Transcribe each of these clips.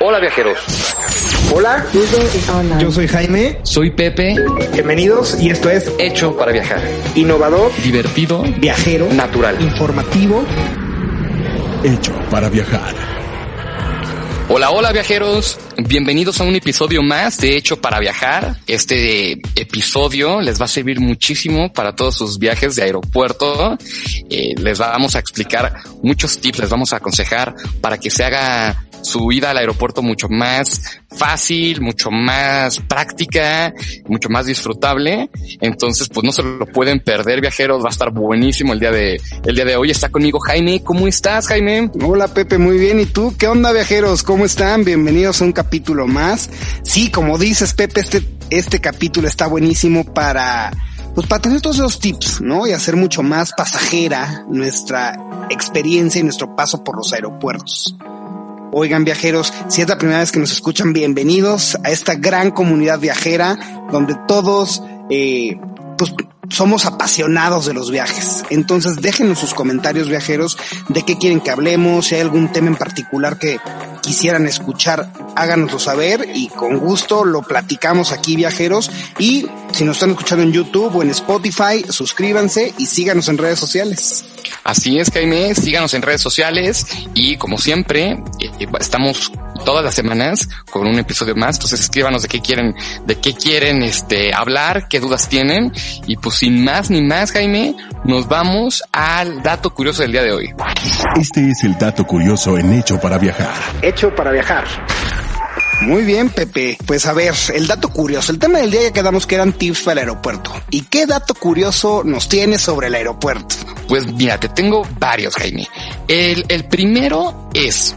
Hola viajeros. Hola, yo soy Jaime. Soy Pepe. Bienvenidos y esto es Hecho para viajar. Innovador, Divertido. viajero, Natural. informativo. Hecho para viajar. Hola, hola viajeros. Bienvenidos a un episodio más de Hecho para Viajar. Este episodio les va a servir muchísimo para todos sus viajes de aeropuerto. Eh, les vamos a explicar muchos tips, les vamos a aconsejar para que se haga su ida al aeropuerto mucho más fácil, mucho más práctica, mucho más disfrutable. Entonces, pues no se lo pueden perder, viajeros. Va a estar buenísimo el día de, el día de hoy. Está conmigo Jaime. ¿Cómo estás, Jaime? Hola Pepe, muy bien. ¿Y tú? ¿Qué onda viajeros? ¿Cómo están? Bienvenidos a un capítulo más. Sí, como dices Pepe, este, este capítulo está buenísimo para, pues para tener todos esos tips, ¿no? Y hacer mucho más pasajera nuestra experiencia y nuestro paso por los aeropuertos. Oigan viajeros, si es la primera vez que nos escuchan, bienvenidos a esta gran comunidad viajera donde todos eh, pues somos apasionados de los viajes. Entonces déjenos sus comentarios viajeros de qué quieren que hablemos, si hay algún tema en particular que quisieran escuchar, háganoslo saber y con gusto lo platicamos aquí viajeros. Y si nos están escuchando en YouTube o en Spotify, suscríbanse y síganos en redes sociales. Así es, Jaime. Síganos en redes sociales y como siempre, eh, estamos todas las semanas con un episodio más. Entonces escríbanos de qué quieren, de qué quieren este hablar, qué dudas tienen. Y pues sin más ni más, Jaime, nos vamos al dato curioso del día de hoy. Este es el dato curioso en Hecho para viajar. Hecho para viajar. Muy bien, Pepe. Pues a ver, el dato curioso. El tema del día ya quedamos que eran tips para el aeropuerto. ¿Y qué dato curioso nos tienes sobre el aeropuerto? Pues mira, te tengo varios, Jaime. El, el primero es,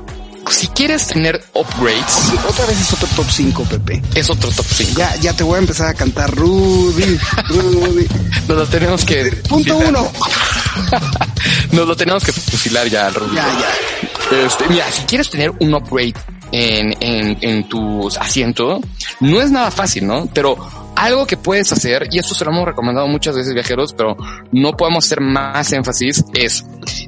si quieres tener upgrades, Otra vez es otro top 5, Pepe. es otro top 5. Ya, ya te voy a empezar a cantar Rudy, Rudy. Nos lo tenemos que... Punto fusilar. uno. Nos lo tenemos que fusilar ya, Rubio. Ya, ya. Este, mira, si quieres tener un upgrade en, en, en tu asiento, no es nada fácil, ¿no? Pero algo que puedes hacer, y esto se lo hemos recomendado muchas veces viajeros, pero no podemos hacer más énfasis, es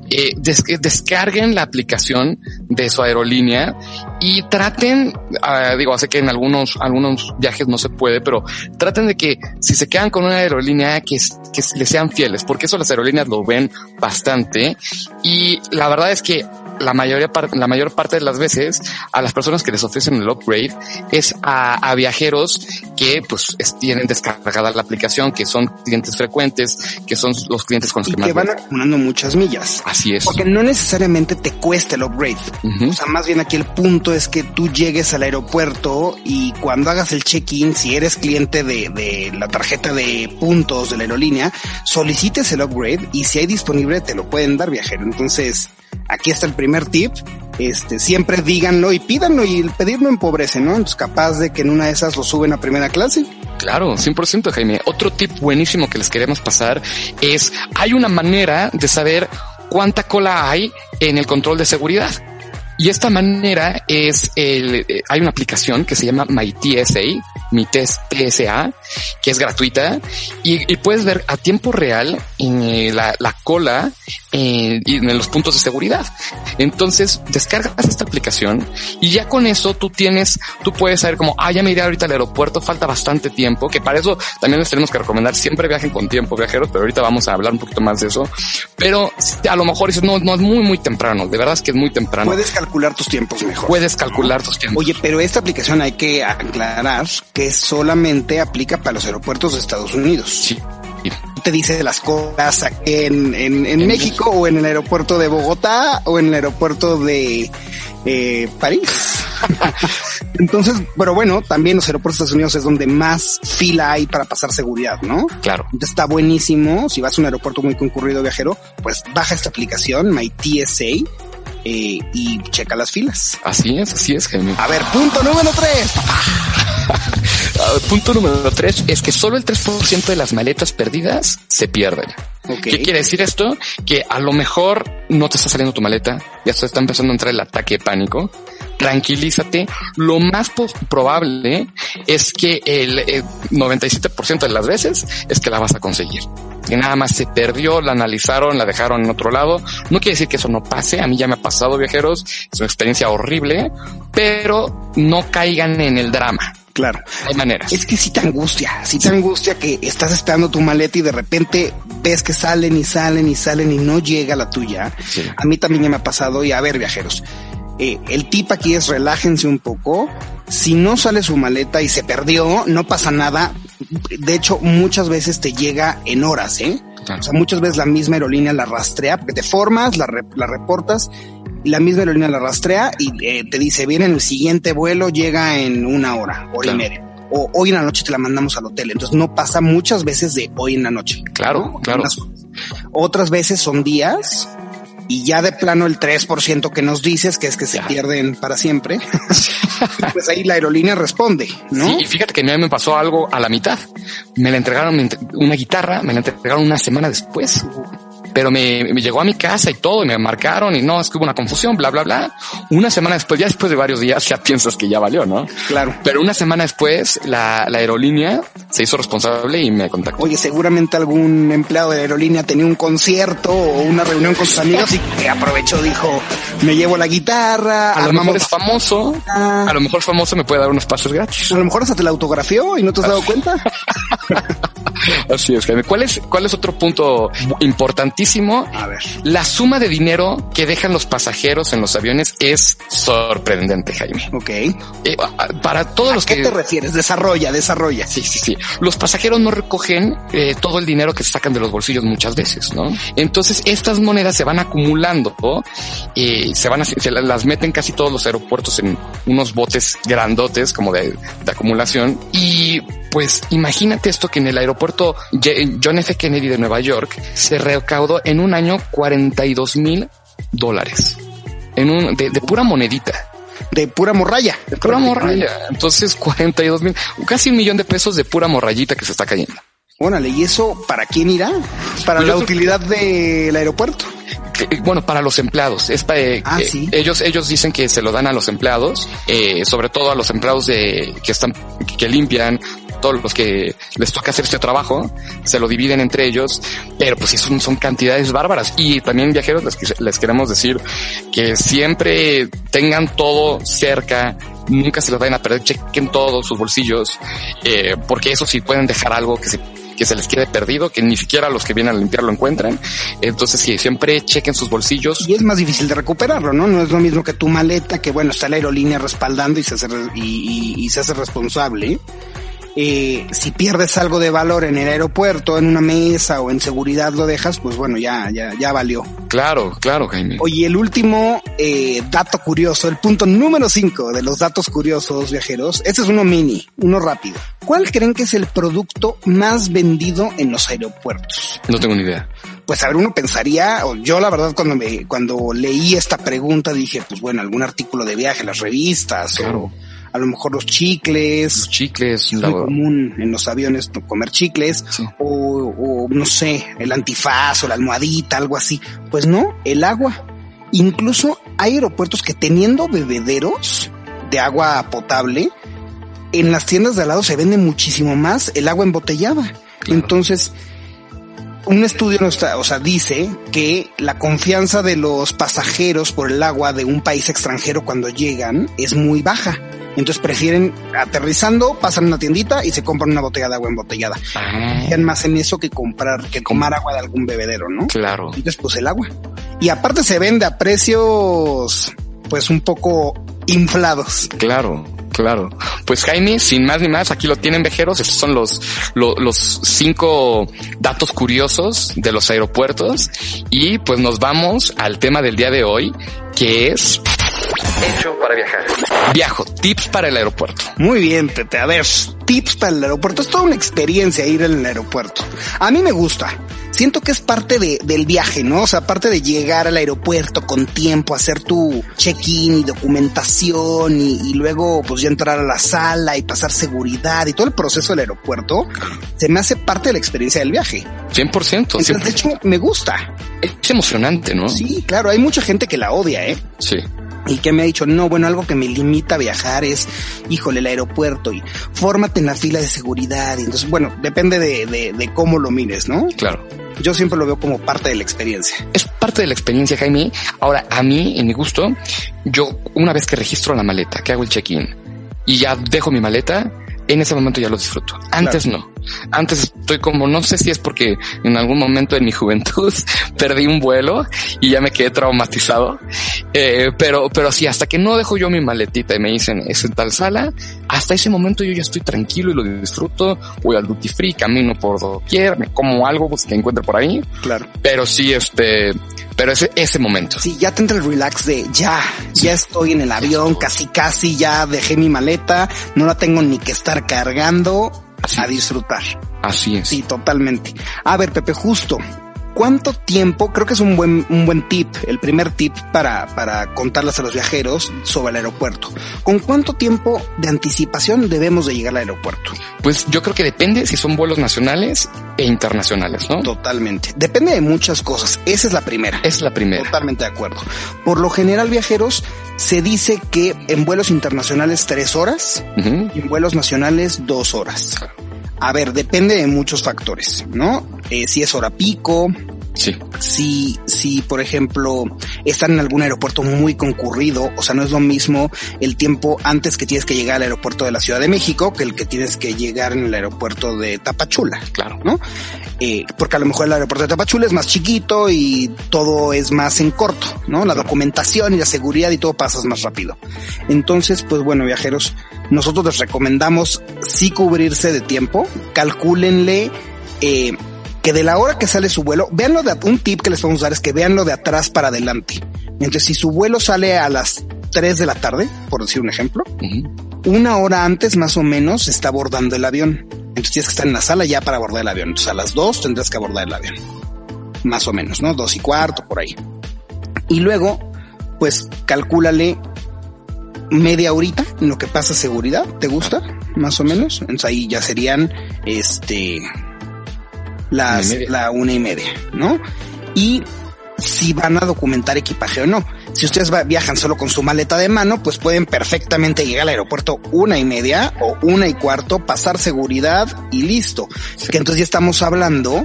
eh, des- descarguen la aplicación de su aerolínea y traten, ah, digo, sé que en algunos, algunos viajes no se puede, pero traten de que si se quedan con una aerolínea que, que le sean fieles, porque eso las aerolíneas lo ven bastante y la verdad es que la mayoría la mayor parte de las veces a las personas que les ofrecen el upgrade es a, a viajeros que pues es- tienen descargada la aplicación, que son clientes frecuentes, que son los clientes con los Y que más que van acumulando muchas millas. Así es. Porque no necesariamente te cuesta el upgrade. O sea, más bien aquí el punto es que tú llegues al aeropuerto y cuando hagas el check-in, si eres cliente de, de la tarjeta de puntos de la aerolínea, solicites el upgrade y si hay disponible te lo pueden dar viajero. Entonces, aquí está el primer tip. Este, siempre díganlo y pídanlo y el pedir no empobrece, ¿no? Entonces, capaz de que en una de esas lo suben a primera clase. Claro, 100% Jaime. Otro tip buenísimo que les queremos pasar es, hay una manera de saber cuánta cola hay en el control de seguridad. Y esta manera es el, eh, hay una aplicación que se llama My TSA, mi TSA, que es gratuita y, y puedes ver a tiempo real eh, la, la cola eh, en los puntos de seguridad. Entonces descargas esta aplicación y ya con eso tú tienes, tú puedes saber como, ah, ya me iré ahorita al aeropuerto, falta bastante tiempo, que para eso también les tenemos que recomendar, siempre viajen con tiempo, viajeros, pero ahorita vamos a hablar un poquito más de eso. Pero a lo mejor dices, no, no es muy, muy temprano, de verdad es que es muy temprano. Puedes calcular tus tiempos mejor. Puedes calcular tus tiempos. Oye, pero esta aplicación hay que aclarar que solamente aplica para los aeropuertos de Estados Unidos. Sí. Te dice las cosas en, en, en En México o en el aeropuerto de Bogotá o en el aeropuerto de eh, París. Entonces, pero bueno, también los aeropuertos de Estados Unidos es donde más fila hay para pasar seguridad, ¿no? Claro. Entonces está buenísimo. Si vas a un aeropuerto muy concurrido viajero, pues baja esta aplicación, My TSA, eh, y checa las filas. Así es, así es, Jaime. A ver, punto número tres. Punto número tres es que solo el 3% de las maletas perdidas se pierden. ¿Qué quiere decir esto? Que a lo mejor no te está saliendo tu maleta, ya se está empezando a entrar el ataque de pánico. Tranquilízate. Lo más probable es que el, eh, 97% de las veces es que la vas a conseguir. Que nada más se perdió, la analizaron, la dejaron en otro lado. No quiere decir que eso no pase. A mí ya me ha pasado, viajeros. Es una experiencia horrible, pero no caigan en el drama. Claro. Hay maneras. Es que si te angustia, si te angustia que estás esperando tu maleta y de repente ves que salen y salen y salen y no llega la tuya. Sí. A mí también ya me ha pasado y a ver viajeros. Eh, el tip aquí es relájense un poco. Si no sale su maleta y se perdió, no pasa nada. De hecho, muchas veces te llega en horas, ¿eh? Claro. O sea, muchas veces la misma aerolínea la rastrea, porque te formas, la, re- la reportas, y la misma aerolínea la rastrea y eh, te dice, viene en el siguiente vuelo, llega en una hora, hora Claro. y media. O hoy en la noche te la mandamos al hotel. Entonces no pasa muchas veces de hoy en la noche. Claro, ¿no? claro. Otras veces son días y ya de plano el 3% que nos dices, que es que se Ya. pierden para siempre, pues ahí la aerolínea responde, ¿no? Sí, y fíjate que a mí me pasó algo a la mitad. Me la entregaron una guitarra, me la entregaron una semana después. Pero me, me llegó a mi casa y todo, y me marcaron y no, es que hubo una confusión, bla, bla, bla. Una semana después, ya después de varios días, ya piensas que ya valió, ¿no? Claro. Pero una semana después, la, la aerolínea se hizo responsable y me contactó. Oye, seguramente algún empleado de la aerolínea tenía un concierto o una reunión con sus amigos y que aprovechó, dijo, me llevo la guitarra, A lo mejor es famoso, a lo mejor famoso me puede dar unos pasos gratis. a lo mejor hasta te la autografió y no te has dado cuenta. Así es, Jaime. ¿Cuál es, cuál es otro punto importantísimo? A ver. La suma de dinero que dejan los pasajeros en los aviones es sorprendente, Jaime. Ok. Eh, para todos los ¿A qué que... te refieres? Desarrolla, desarrolla. Sí, sí, sí. Los pasajeros no recogen eh, todo el dinero que se sacan de los bolsillos muchas veces, ¿no? Entonces estas monedas se van acumulando, eh, se van a, se la- las meten casi todos los aeropuertos en unos botes grandotes como de, de acumulación y pues imagínate esto que en el aeropuerto John F. Kennedy de Nueva York se recaudó en un año 42 mil dólares en un de, de pura monedita. De pura morralla. De pura morralla. Entonces 42 mil, casi un millón de pesos de pura morrayita que se está cayendo. Órale, ¿y eso para quién irá? Para Pues la utilidad del aeropuerto. Que, Bueno, para los empleados. Es para, eh, Ah, sí. ellos, ellos dicen que se lo dan a los empleados, eh, sobre todo a los empleados de, que están, que limpian, todos los que les toca hacer este trabajo, se lo dividen entre ellos, pero pues son, son cantidades bárbaras. Y también viajeros les, les queremos decir que siempre tengan todo cerca, nunca se lo vayan a perder, chequen todos sus bolsillos, eh, porque eso sí pueden dejar algo que se que se les quede perdido, que ni siquiera los que vienen a limpiar lo encuentran. Entonces, sí, siempre chequen sus bolsillos. Y es más difícil de recuperarlo, ¿no? No es lo mismo que tu maleta, que bueno, está la aerolínea respaldando y se hace, y, y- y se hace responsable. Eh, si pierdes algo de valor en el aeropuerto, en una mesa o en seguridad lo dejas, pues bueno, ya, ya, ya valió. Claro, claro, Jaime. Oye, el último eh, dato curioso, el punto número 5 de los datos curiosos viajeros, este es uno mini, uno rápido. ¿Cuál creen que es el producto más vendido en los aeropuertos? No tengo ni idea. Pues a ver, uno pensaría, o yo la verdad cuando me, cuando leí esta pregunta dije, pues bueno, algún artículo de viaje, las revistas, Claro. o a lo mejor los chicles, Los chicles, es la- muy común en los aviones comer chicles, Sí. o, o no sé, el antifaz o la almohadita, algo así. Pues no, el agua. Incluso hay aeropuertos que teniendo bebederos de agua potable, en las tiendas de al lado se vende muchísimo más el agua embotellada. Entonces, un estudio no está, o sea, dice que la confianza de los pasajeros por el agua de un país extranjero cuando llegan es muy baja. Entonces prefieren aterrizando, pasan una tiendita y se compran una botella de agua embotellada. Ah, más en eso que comprar, que tomar agua de algún bebedero, ¿no? claro. Entonces, pues el agua. Y aparte se vende a precios, pues un poco inflados. Claro, claro. Pues Jaime, sin más ni más, aquí lo tienen vejeros. Estos son los, lo- los cinco datos curiosos de los aeropuertos. Y pues nos vamos al tema del día de hoy, que es hecho para viajar. Viajo, tips para el aeropuerto. Muy bien, Pepe. A ver, tips para el aeropuerto. Es toda una experiencia ir al aeropuerto. A mí me gusta. Siento que es parte de, del viaje, ¿no? O sea, parte de llegar al aeropuerto con tiempo, hacer tu check-in y documentación y, y luego pues ya entrar a la sala y pasar seguridad y todo el proceso del aeropuerto, se me hace parte de la experiencia del viaje. 100%. Entonces, de hecho, me gusta. Es emocionante, ¿no? Sí, claro, hay mucha gente que la odia, ¿eh? Sí. Y que me ha dicho, no, bueno, algo que me limita a viajar es, híjole, el aeropuerto y fórmate en la fila de seguridad. Y entonces, bueno, depende de, de, de cómo lo mires, ¿no? Claro. Yo siempre lo veo como parte de la experiencia. Es parte de la experiencia, Jaime. Ahora, a mí, en mi gusto, yo una vez que registro la maleta, que hago el check-in y ya dejo mi maleta, en ese momento ya lo disfruto. Antes no. Antes estoy como, no sé si es porque en algún momento de mi juventud perdí un vuelo y ya me quedé traumatizado. Eh, pero, pero sí, hasta que no dejo yo mi maletita y me dicen es en tal sala, hasta ese momento yo ya estoy tranquilo y lo disfruto. Voy al duty free, camino por doquier, me como algo pues, que encuentre por ahí. Claro. Pero sí, este, pero ese, ese momento. Sí, ya te entra el relax de ya, ya estoy en el avión, casi casi ya dejé mi maleta, no la tengo ni que estar cargando Así a es. disfrutar. Así es. Sí, totalmente. A ver, Pepe, justo. ¿Cuánto tiempo? Creo que es un buen, un buen tip, el primer tip para, para contarles a los viajeros sobre el aeropuerto. ¿Con cuánto tiempo de anticipación debemos de llegar al aeropuerto? Pues yo creo que depende si son vuelos nacionales e internacionales, ¿no? Totalmente. Depende de muchas cosas. Esa es la primera. Es la primera. Totalmente de acuerdo. Por lo general, viajeros, se dice que en vuelos internacionales tres horas y en vuelos nacionales dos horas. A ver, depende de muchos factores, ¿no? Eh, si es hora pico, Sí, si, si, por ejemplo, están en algún aeropuerto muy concurrido, o sea, no es lo mismo el tiempo antes que tienes que llegar al aeropuerto de la Ciudad de México que el que tienes que llegar en el aeropuerto de Tapachula, claro. ¿no? Eh, porque a lo mejor el aeropuerto de Tapachula es más chiquito y todo es más en corto, ¿no? La documentación y la seguridad y todo pasas más rápido. Entonces, pues bueno, viajeros, nosotros les recomendamos sí cubrirse de tiempo, calcúlenle, eh, que de la hora que sale su vuelo, véanlo de un tip que les vamos a dar es que veanlo de atrás para adelante. Entonces, si su vuelo sale a las 3 de la tarde, por decir un ejemplo, una hora antes más o menos está abordando el avión. Entonces tienes que estar en la sala ya para abordar el avión. Entonces a las 2 tendrás que abordar el avión. Más o menos, ¿no? Dos y cuarto, por ahí. Y luego, pues calcúlale media horita en lo que pasa seguridad. ¿Te gusta? Más o menos. Entonces ahí ya serían, este, las, Una la una y media, ¿no? Y si van a documentar equipaje o no. Si ustedes viajan solo con su maleta de mano, pues pueden perfectamente llegar al aeropuerto una y media o una y cuarto, pasar seguridad y listo. Que entonces ya estamos hablando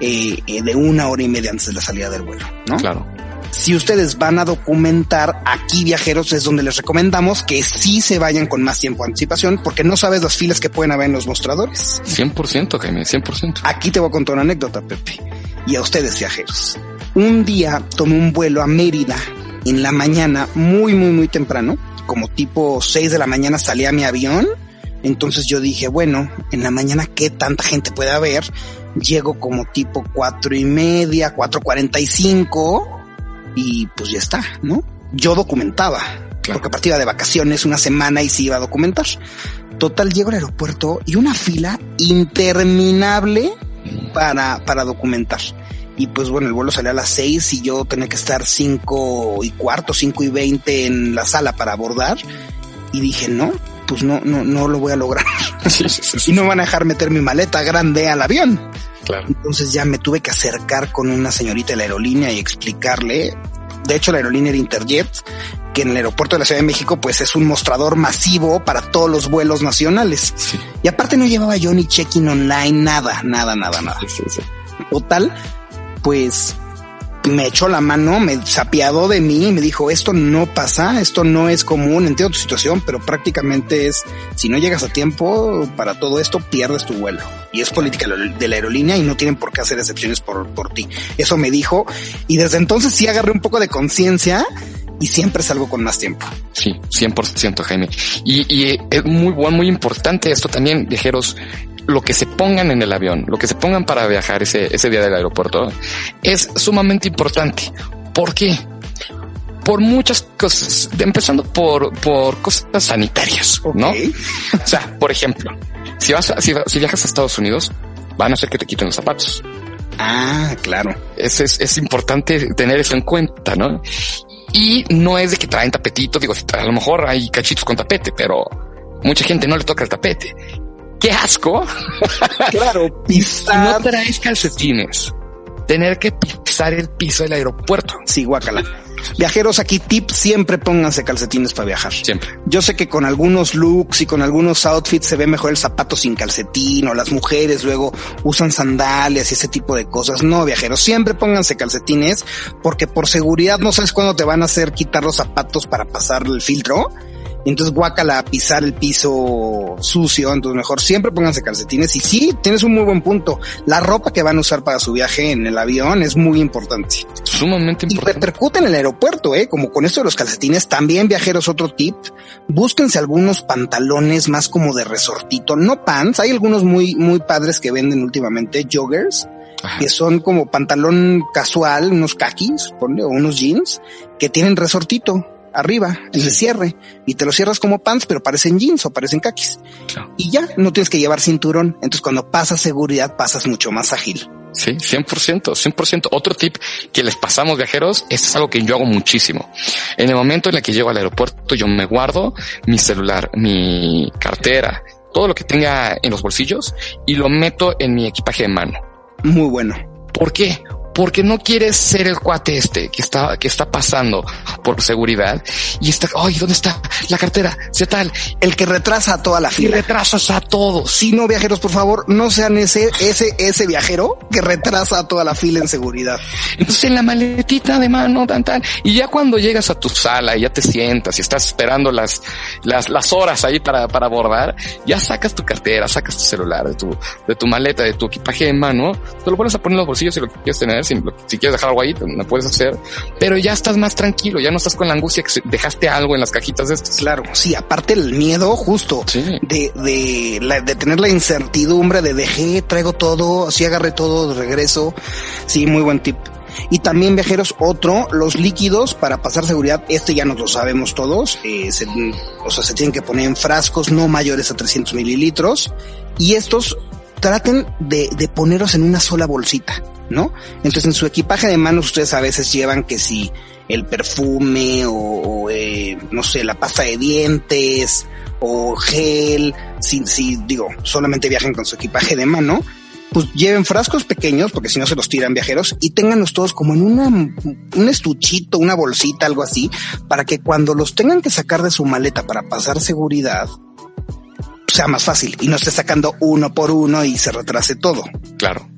eh, eh, de una hora y media antes de la salida del vuelo, ¿no? Claro. Si ustedes van a documentar aquí viajeros es donde les recomendamos que sí se vayan con más tiempo de anticipación porque no sabes las filas que pueden haber en los mostradores. 100%, Jaime, 100%. Aquí te voy a contar una anécdota, Pepe. Y a ustedes, viajeros. Un día tomé un vuelo a Mérida en la mañana, muy, muy, muy temprano. Como tipo 6 de la mañana salí a mi avión. Entonces yo dije, bueno, en la mañana, ¿qué tanta gente puede haber? Llego como tipo cuatro y media, cuatro cuarenta y cinco y pues ya está, ¿no? Yo documentaba, Claro. porque partía de vacaciones una semana y sí iba a documentar. Total, llego al aeropuerto y una fila interminable para, para documentar. Y pues bueno, el vuelo salía a las seis y yo tenía que estar cinco y cuarto, cinco y veinte en la sala para abordar. Y dije, no, pues no, no, no lo voy a lograr. Sí, sí, sí. Y no van a dejar meter mi maleta grande al avión. Claro. Entonces ya me tuve que acercar con una señorita de la aerolínea y explicarle. De hecho, la aerolínea era Interjet, que en el aeropuerto de la Ciudad de México, pues es un mostrador masivo para todos los vuelos nacionales. Sí. Y aparte no llevaba yo ni check-in online, nada, nada, nada, nada. Sí, sí. Total, pues me echó la mano, me sapiado de mí y me dijo, esto no pasa, esto no es común, entiendo tu situación, pero prácticamente es, si no llegas a tiempo para todo esto, pierdes tu vuelo. Y es política de la aerolínea y no tienen por qué hacer excepciones por, por ti. Eso me dijo y desde entonces sí agarré un poco de conciencia y siempre salgo con más tiempo. Sí, 100% Jaime. Y, y es muy bueno, muy importante esto también, viajeros, lo que se pongan en el avión, lo que se pongan para viajar ese, ese día del aeropuerto es sumamente importante. ¿Por qué? Por muchas cosas, empezando por, por cosas sanitarias, ¿no? O sea, por ejemplo, si vas, a- si, si viajas a Estados Unidos, van a hacer que te quiten los zapatos. Ah, claro. Es, es, es importante tener eso en cuenta, ¿no? Y no es de que traen tapetito, digo, a lo mejor hay cachitos con tapete, pero mucha gente no le toca el tapete. ¡Qué asco! Claro, Si no pisar. traes calcetines, tener que pisar el piso del aeropuerto. Sí, guácala. Viajeros, aquí tip, siempre pónganse calcetines para viajar. Siempre. Yo sé que con algunos looks y con algunos outfits se ve mejor el zapato sin calcetín o las mujeres luego usan sandalias y ese tipo de cosas. No, viajeros, siempre pónganse calcetines porque por seguridad no sabes cuándo te van a hacer quitar los zapatos para pasar el filtro entonces guácala a pisar el piso sucio, entonces mejor siempre pónganse calcetines y sí, tienes un muy buen punto. La ropa que van a usar para su viaje en el avión es muy importante. Sumamente Y importante. repercute en el aeropuerto, eh, como con esto de los calcetines, también viajeros otro tip, búsquense algunos pantalones más como de resortito, no pants, hay algunos muy, muy padres que venden últimamente, joggers, Ajá. que son como pantalón casual, unos kakis, ponle, o unos jeans, que tienen resortito arriba, en el cierre, y te lo cierras como pants, pero parecen jeans o parecen. Claro. Y ya, no tienes que llevar cinturón. Entonces cuando pasas seguridad, pasas mucho más ágil. Sí, 100%, 100%. Otro tip que les pasamos viajeros es algo que yo hago muchísimo. En el momento en el que llego al aeropuerto, yo me guardo mi celular, mi cartera, todo lo que tenga en los bolsillos y lo meto en mi equipaje de mano. Muy bueno. ¿Por qué? Porque no quieres ser el cuate este que está, que está pasando por seguridad y está, ay, ¿dónde está la cartera? ¿Qué tal? El que retrasa a toda la Y fila. retrasas a todos. Si no, viajeros, por favor, no sean ese, ese, ese viajero que retrasa a toda la fila en seguridad. Entonces en la maletita de mano, tan, tan, y ya cuando llegas a tu sala y ya te sientas y estás esperando las, las, las horas ahí para, para abordar, ya sacas tu cartera, sacas tu celular de tu, de tu maleta, de tu equipaje de mano, te lo pones a poner en los bolsillos si lo quieres tener, si, si quieres dejar algo ahí, lo puedes hacer, pero ya estás más tranquilo, ya no estás con la angustia que dejaste algo en las cajitas de estas. Claro, sí, aparte el miedo justo Sí. de, de, la- de tener la incertidumbre de dejé, traigo todo, así agarré todo, regreso. Sí, muy buen tip. Y también viajeros, otro, los líquidos para pasar seguridad, este ya nos lo sabemos todos, eh, se, o sea, se tienen que poner en frascos no mayores a 300 mililitros y estos traten de, de ponerlos en una sola bolsita, ¿no? Entonces en su equipaje de manos ustedes a veces llevan que si el perfume o, eh, no sé, la pasta de dientes o gel, si, si digo, solamente viajen con su equipaje de mano, pues lleven frascos pequeños, porque si no se los tiran viajeros, y ténganlos todos como en una, un estuchito, una bolsita, algo así, para que cuando los tengan que sacar de su maleta para pasar seguridad, sea más fácil y no esté sacando uno por uno y se retrase todo. Claro.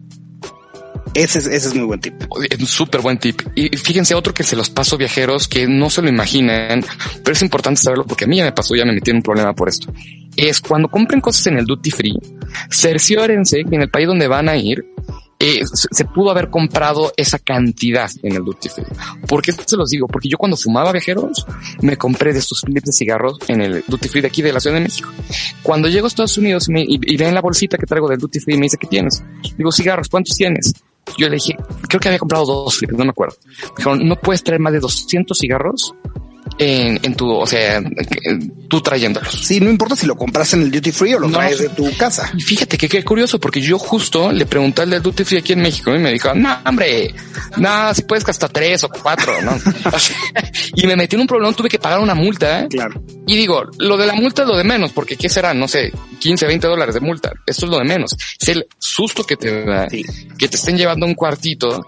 Ese es, ese es muy buen tip. Es un súper buen tip. Y fíjense otro que se los paso viajeros que no se lo imaginan, pero es importante saberlo porque a mí ya me pasó, ya me metí en un problema por esto. Es cuando compren cosas en el duty free, cerciórense que en el país donde van a ir, eh, se pudo haber comprado esa cantidad en el duty free. ¿Por qué se los digo? Porque yo cuando fumaba viajeros, me compré de estos flips de cigarros en el duty free de aquí de la Ciudad de México. Cuando llego a Estados Unidos me, y, y ven la bolsita que traigo del duty free y me dice, ¿qué tienes? Digo, cigarros, ¿cuántos tienes? Yo le dije, creo que había comprado dos no me acuerdo. No puedes traer más de 200 cigarros en, en tu, o sea, tú trayéndolos. Sí, no importa si lo compras en el duty free o lo No, traes de tu casa. Y fíjate que qué curioso, porque yo justo le pregunté al del Duty Free aquí en México y me dijo, no, hombre, no, si puedes hasta tres o cuatro, ¿no? Y me metí en un problema, tuve que pagar una multa. ¿eh? Claro. Y digo, lo de la multa es lo de menos, porque ¿qué será? No sé, 15, 20 dólares de multa. Esto es lo de menos. Es el susto que te da, Sí. que te estén llevando un cuartito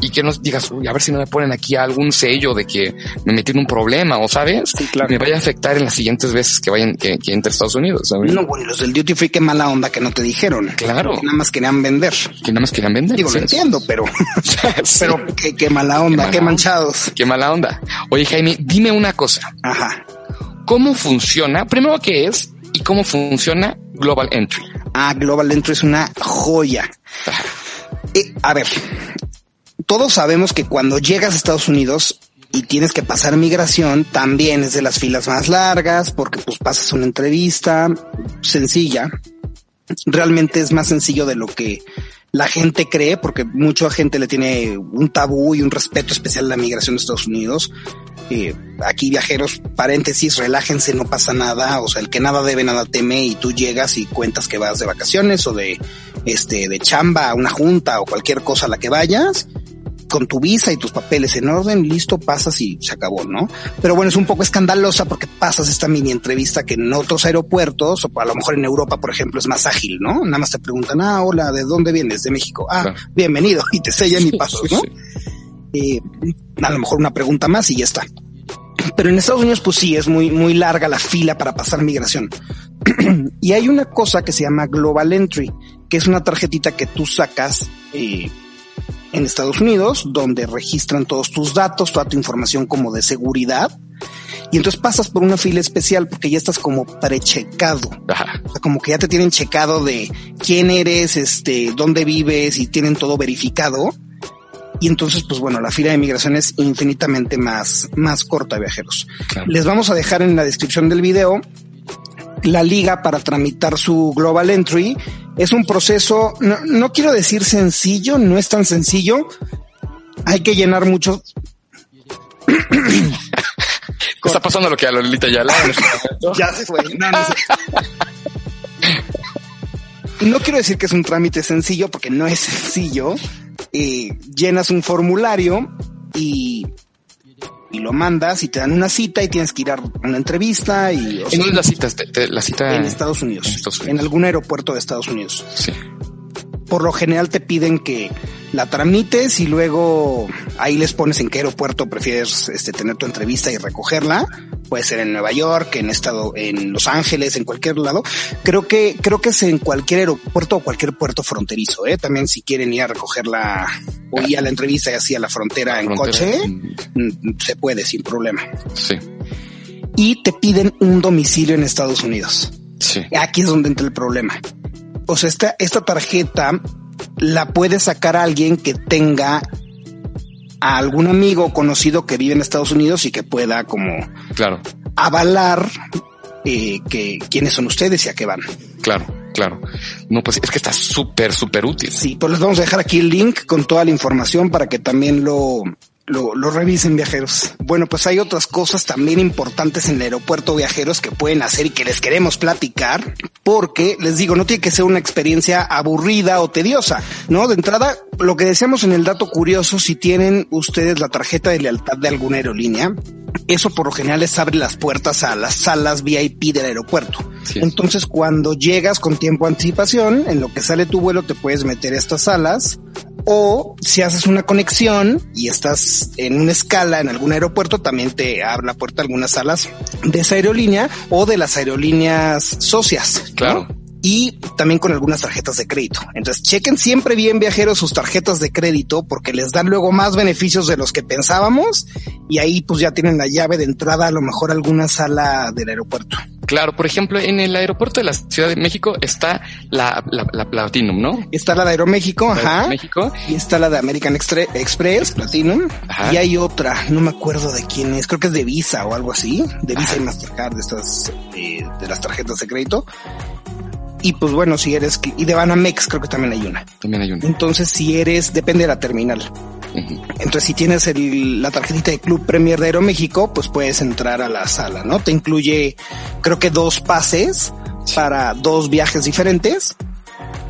y que nos digas, uy, a ver si no me ponen aquí algún sello de que me metí en un problema o sabes, Sí, claro. me vaya a afectar en las siguientes veces que vayan, que, que entre Estados Unidos. ¿sabes? No, bueno, los del duty free, qué mala onda que no te dijeron. Claro. Nada más querían vender. que nada más querían vender. Digo, lo Sí. entiendo, pero, Sí. pero qué, qué mala onda, mala qué, onda. manchados. Qué mala onda. Oye, Jaime, dime una cosa. Ajá. ¿Cómo funciona? Primero, ¿qué es? ¿Y cómo funciona Global Entry? Ah, Global Entry es una joya. Eh, a ver, todos sabemos que cuando llegas a Estados Unidos y tienes que pasar migración, también es de las filas más largas porque pues pasas una entrevista sencilla. Realmente es más sencillo de lo que la gente cree porque mucha gente le tiene un tabú y un respeto especial a la migración de Estados Unidos. Eh, aquí viajeros, paréntesis, relájense, no pasa nada. O sea, el que nada debe, nada teme y tú llegas y cuentas que vas de vacaciones o de, este, de chamba a una junta o cualquier cosa a la que vayas con tu visa y tus papeles en orden, listo, pasas y se acabó, ¿no? Pero bueno, es un poco escandalosa porque pasas esta mini entrevista que en otros aeropuertos, o a lo mejor en Europa, por ejemplo, es más ágil, ¿no? Nada más te preguntan, ah, hola, ¿de dónde vienes? De México. Ah, Claro. bienvenido, y te sellan y pasas, ¿no? Sí. Eh, a lo mejor una pregunta más y ya está. Pero en Estados Unidos, pues sí, es muy, muy larga la fila para pasar migración. y hay una cosa que se llama Global Entry, que es una tarjetita que tú sacas eh, en Estados Unidos, donde registran todos tus datos, toda tu información como de seguridad. Y entonces pasas por una fila especial porque ya estás como prechecado. O sea, como que ya te tienen checado de quién eres, este, dónde vives y tienen todo verificado. Y entonces, pues bueno, la fila de migración es infinitamente más, más corta, viajeros. Claro. Les vamos a dejar en la descripción del video la liga para tramitar su Global Entry. Es un proceso, no, no quiero decir sencillo, no es tan sencillo. Hay que llenar mucho. Está pasando lo que a Lolita ya la ya se fue. No, no, sé. no quiero decir que es un trámite sencillo porque no es sencillo. Eh, llenas un formulario y, y lo mandas y te dan una cita y tienes que ir a una entrevista y o ¿En sea, la cita? Te- te- La cita en Estados Unidos, En Estados en Unidos. algún aeropuerto de Estados Unidos. Sí. Por lo general te piden que la tramites y luego ahí les pones en qué aeropuerto prefieres este, tener tu entrevista y recogerla. Puede ser en Nueva York, en estado, en Los Ángeles, en cualquier lado. Creo que, creo que es en cualquier aeropuerto o cualquier puerto fronterizo, ¿eh? También si quieren ir a recogerla o ir a la entrevista y así a la frontera en Frontera. coche, mm, se puede sin problema. Sí. Y te piden un domicilio en Estados Unidos. Sí. Aquí es donde entra el problema. O sea, esta, esta tarjeta la puede sacar alguien que tenga a algún amigo conocido que vive en Estados Unidos y que pueda como Claro, avalar eh, que quiénes son ustedes y a qué van. claro, claro. No, pues es que está súper, súper útil. Sí, pues les vamos a dejar aquí el link con toda la información para que también lo, lo, lo revisen viajeros. Bueno, pues hay otras cosas también importantes en el aeropuerto viajeros que pueden hacer y que les queremos platicar porque les digo, no tiene que ser una experiencia aburrida o tediosa, ¿no? De entrada, lo que decíamos en el dato curioso, si tienen ustedes la tarjeta de lealtad de alguna aerolínea, eso por lo general les abre las puertas a las salas VIP del aeropuerto. Sí. Entonces, cuando llegas con tiempo de anticipación, en lo que sale tu vuelo te puedes meter a estas salas. O si haces una conexión y estás en una escala en algún aeropuerto, también te abre la puerta algunas salas de esa aerolínea o de las aerolíneas socias. ¿no? Claro. y también con algunas tarjetas de crédito. Entonces, chequen siempre bien viajeros sus tarjetas de crédito porque les dan luego más beneficios de los que pensábamos y ahí pues ya tienen la llave de entrada a lo mejor a alguna sala del aeropuerto. Claro, por ejemplo, en el aeropuerto de la Ciudad de México está la, la, la Platinum, ¿no? Está la de Aeroméxico, ajá. México. Y está la de American Extre- Express, Platinum. Ajá. Y hay otra, no me acuerdo de quién es, creo que es de Visa o algo así. De Visa y Mastercard, de estas, eh, de las tarjetas de crédito. Y pues bueno, si eres, y de Banamex creo que también hay una. También hay una. Entonces, si eres, depende de la terminal. Entonces, si tienes el- la tarjetita de Club Premier de Aeroméxico, pues puedes entrar a la sala, ¿no? Te incluye, creo que dos pases para dos viajes diferentes,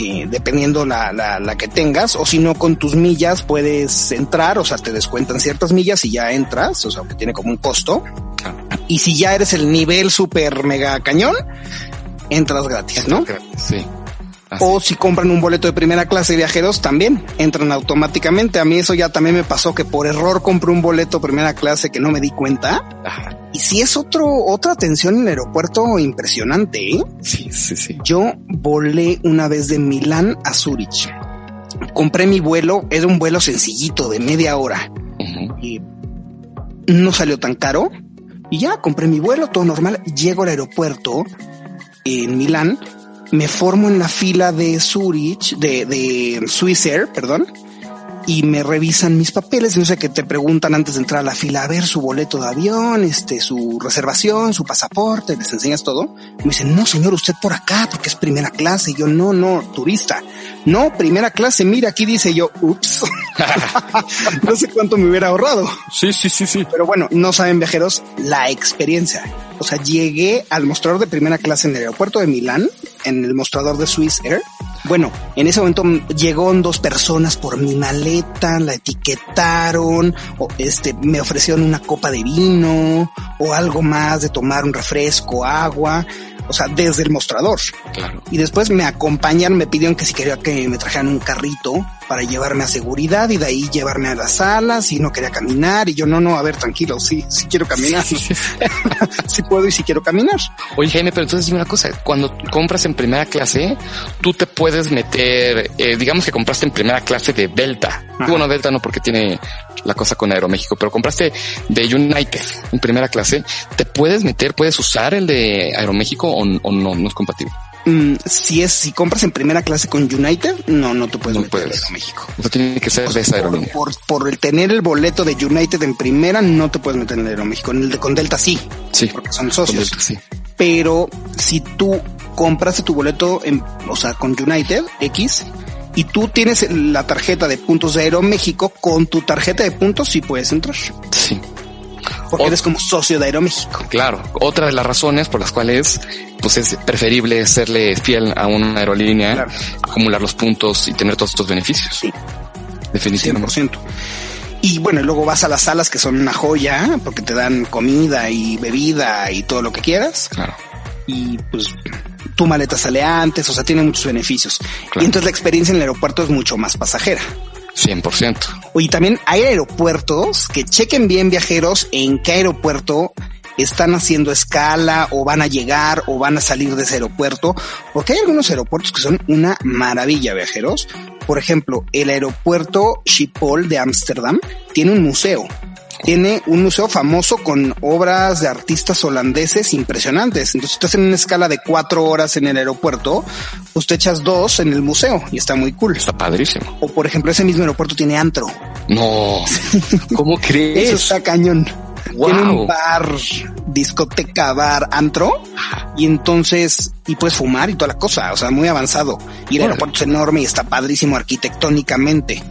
eh, dependiendo la, la, la que tengas, o si no, con tus millas puedes entrar, o sea, te descuentan ciertas millas y ya entras, o sea, que tiene como un costo. Y si ya eres el nivel super mega cañón, entras gratis, ¿no? Sí. Así. O si compran un boleto de primera clase de viajeros, también entran automáticamente. A mí eso ya también me pasó que por error compré un boleto primera clase que no me di cuenta. Ajá. Y si es otro, otra atención en el aeropuerto impresionante, ¿eh? Sí, sí, sí. Yo volé una vez de Milán a Zurich. Compré mi vuelo, era un vuelo sencillito de media hora. Y no salió tan caro. Y ya compré mi vuelo, todo normal. Llego al aeropuerto en Milán, me formo en la fila de Zurich, de, de Swiss Air, perdón, y me revisan mis papeles. No sé qué te preguntan antes de entrar a la fila, a ver su boleto de avión, este, su reservación, su pasaporte, les enseñas todo. Me dicen, no, señor, usted por acá, porque es primera clase. Y yo, no, no, turista. No, primera clase, mira, aquí dice yo, ups. no sé cuánto me hubiera ahorrado. Sí, sí, sí, sí. Pero bueno, no saben viajeros la experiencia. O sea, llegué al mostrador de primera clase en el aeropuerto de Milán, en el mostrador de Swiss Air. Bueno, en ese momento llegaron dos personas por mi maleta, la etiquetaron, o este, me ofrecieron una copa de vino o algo más de tomar un refresco, agua. O sea, desde el mostrador. Claro. Y después me acompañaron, me pidieron que si quería que me trajeran un carrito para llevarme a seguridad y de ahí llevarme a las salas y no quería caminar y yo no, no, a ver, tranquilo, sí, sí quiero caminar. sí puedo y sí quiero caminar. Oye, Jaime, pero entonces dime una cosa, cuando compras en primera clase, tú te puedes meter, eh, digamos que compraste en primera clase de Delta. Ajá. Bueno, Delta no porque tiene la cosa con Aeroméxico, pero compraste de United en primera clase, ¿te puedes meter, puedes usar el de Aeroméxico o, o no, no es compatible? Mm, si es, si compras en primera clase con United, no, no te puedes No meter puedes. a México. Tiene que ser de esa aerolínea. Por, por el tener el boleto de United en primera, no te puedes meter en Aeroméxico. En el de con Delta sí, Sí. porque son socios. Delta, sí. Pero si tú compraste tu boleto en, o sea, con United X y tú tienes la tarjeta de puntos de Aeroméxico, con tu tarjeta de puntos sí puedes entrar. Sí. Porque O- eres como socio de Aeroméxico. Claro, otra de las razones por las cuales pues es preferible serle fiel a una aerolínea, Claro. acumular los puntos y tener todos estos beneficios. Sí. Definitivamente. 100%. Y bueno, y luego vas a las salas que son una joya porque te dan comida y bebida y todo lo que quieras. Claro. Y pues tu maleta sale antes, o sea, tiene muchos beneficios. Claro. Y entonces la experiencia en el aeropuerto es mucho más pasajera. 100%. Oye, también hay aeropuertos que chequen bien viajeros en qué aeropuerto están haciendo escala o van a llegar o van a salir de ese aeropuerto, porque hay algunos aeropuertos que son una maravilla, viajeros. Por ejemplo, el aeropuerto Schiphol de Ámsterdam tiene un museo. Tiene un museo famoso con obras de artistas holandeses impresionantes. Entonces, si estás en una escala de cuatro horas en el aeropuerto, pues te echas dos en el museo y está muy cool. Está padrísimo. O por ejemplo, ese mismo aeropuerto tiene antro. No. ¿Cómo crees? Eso está cañón. Wow. Tiene un bar, discoteca, bar, antro. Y entonces, y puedes fumar y toda la cosa. O sea, muy avanzado. Y el aeropuerto es enorme y está padrísimo arquitectónicamente.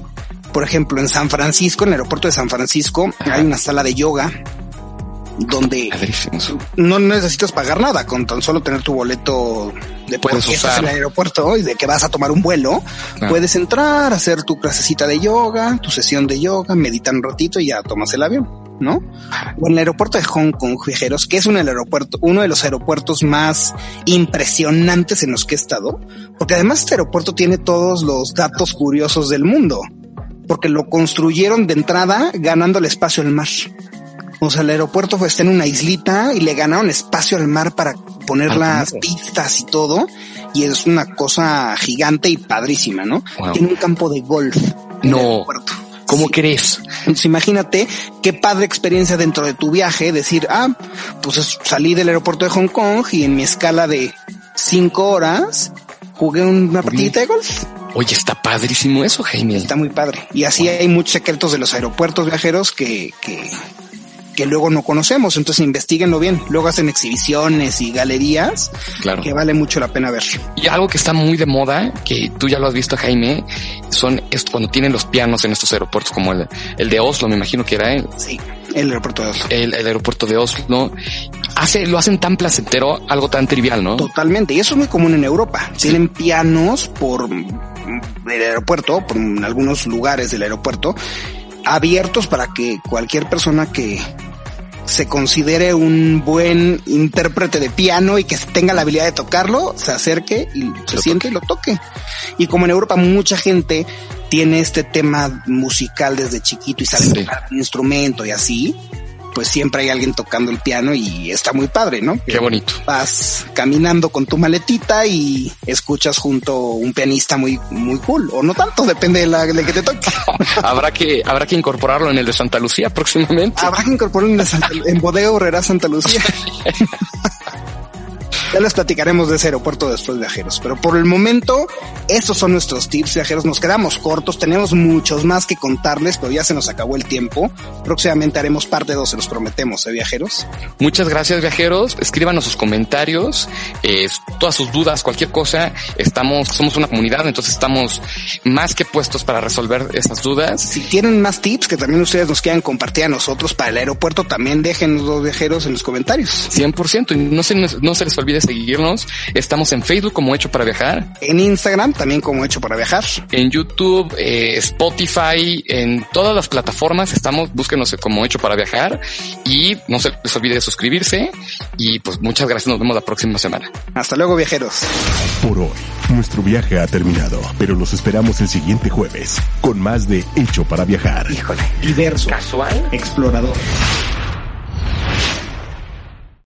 Por ejemplo, en San Francisco, en el aeropuerto de San Francisco, Ajá. hay una sala de yoga donde no necesitas pagar nada con tan solo tener tu boleto de Puedes estás en el aeropuerto y de que vas a tomar un vuelo. Puedes entrar, hacer tu clasecita de yoga, tu sesión de yoga, meditar un ratito y ya tomas el avión, ¿no? O en el aeropuerto de Hong Kong, viajeros, que es un aeropuerto, uno de los aeropuertos más impresionantes en los que he estado, porque además este aeropuerto tiene todos los datos curiosos del mundo, porque lo construyeron de entrada ganando el espacio al mar. O sea, el aeropuerto fue, está en una islita y le ganaron espacio al mar para poner Ah, las pistas y todo. Y es una cosa gigante y padrísima, ¿no? Wow. Tiene un campo de golf. No. ¿Cómo Sí. crees? Entonces imagínate qué padre experiencia dentro de tu viaje, decir, ah, pues es- salí del aeropuerto de Hong Kong y en mi escala de cinco horas jugué una partidita de golf. Oye, está padrísimo eso, Jaime. Está muy padre. Y así hay muchos secretos de los aeropuertos viajeros que, que, que luego no conocemos. Entonces investiguenlo bien. Luego hacen exhibiciones y galerías Claro. que vale mucho la pena ver. Y algo que está muy de moda, que tú ya lo has visto, Jaime, son esto, cuando tienen los pianos en estos aeropuertos, como el, el de Oslo, me imagino que era el, Sí, el aeropuerto de Oslo. el, el aeropuerto de Oslo. Hace, lo hacen tan placentero, algo tan trivial, ¿no? Totalmente. Y eso es muy común en Europa. Tienen pianos por mm, el aeropuerto, por algunos lugares del aeropuerto, abiertos para que cualquier persona que se considere un buen intérprete de piano y que tenga la habilidad de tocarlo, se acerque y se Lo siente y lo toque. Y como en Europa mucha gente tiene este tema musical desde chiquito y sabe Sí. tocar un instrumento y así, pues siempre hay alguien tocando el piano y está muy padre, ¿no? Qué bonito. vas caminando con tu maletita y escuchas junto un pianista muy, muy cool, o no tanto, depende de la de que te toque. habrá que, habrá que incorporarlo en el de Santa Lucía próximamente. Habrá que incorporarlo en, Santa- en Bodega Horrera Santa Lucía. Ya les platicaremos de ese aeropuerto después, viajeros. Pero por el momento, estos son nuestros tips, viajeros. Nos quedamos cortos, tenemos muchos más que contarles, pero ya se nos acabó el tiempo. Próximamente haremos parte 2, se los prometemos, ¿eh, viajeros? Muchas gracias, viajeros. Escríbanos sus comentarios, eh, todas sus dudas, cualquier cosa. Estamos, somos una comunidad, entonces estamos más que puestos para resolver esas dudas. Si tienen más tips que también ustedes nos quieran compartir a nosotros para el aeropuerto, también déjenos los viajeros en los comentarios. 100%. Y no se, no se les olvide seguirnos. Estamos en Facebook como Hecho para Viajar. En Instagram también como Hecho para Viajar. En YouTube, eh, Spotify, en todas las plataformas estamos. Búsquenos como Hecho para Viajar y no se les olvide de suscribirse. Y pues muchas gracias. Nos vemos la próxima semana. Hasta luego, viajeros. Por hoy, nuestro viaje ha terminado, pero los esperamos el siguiente jueves con más de Hecho para Viajar. Híjole, diverso, Casual. explorador.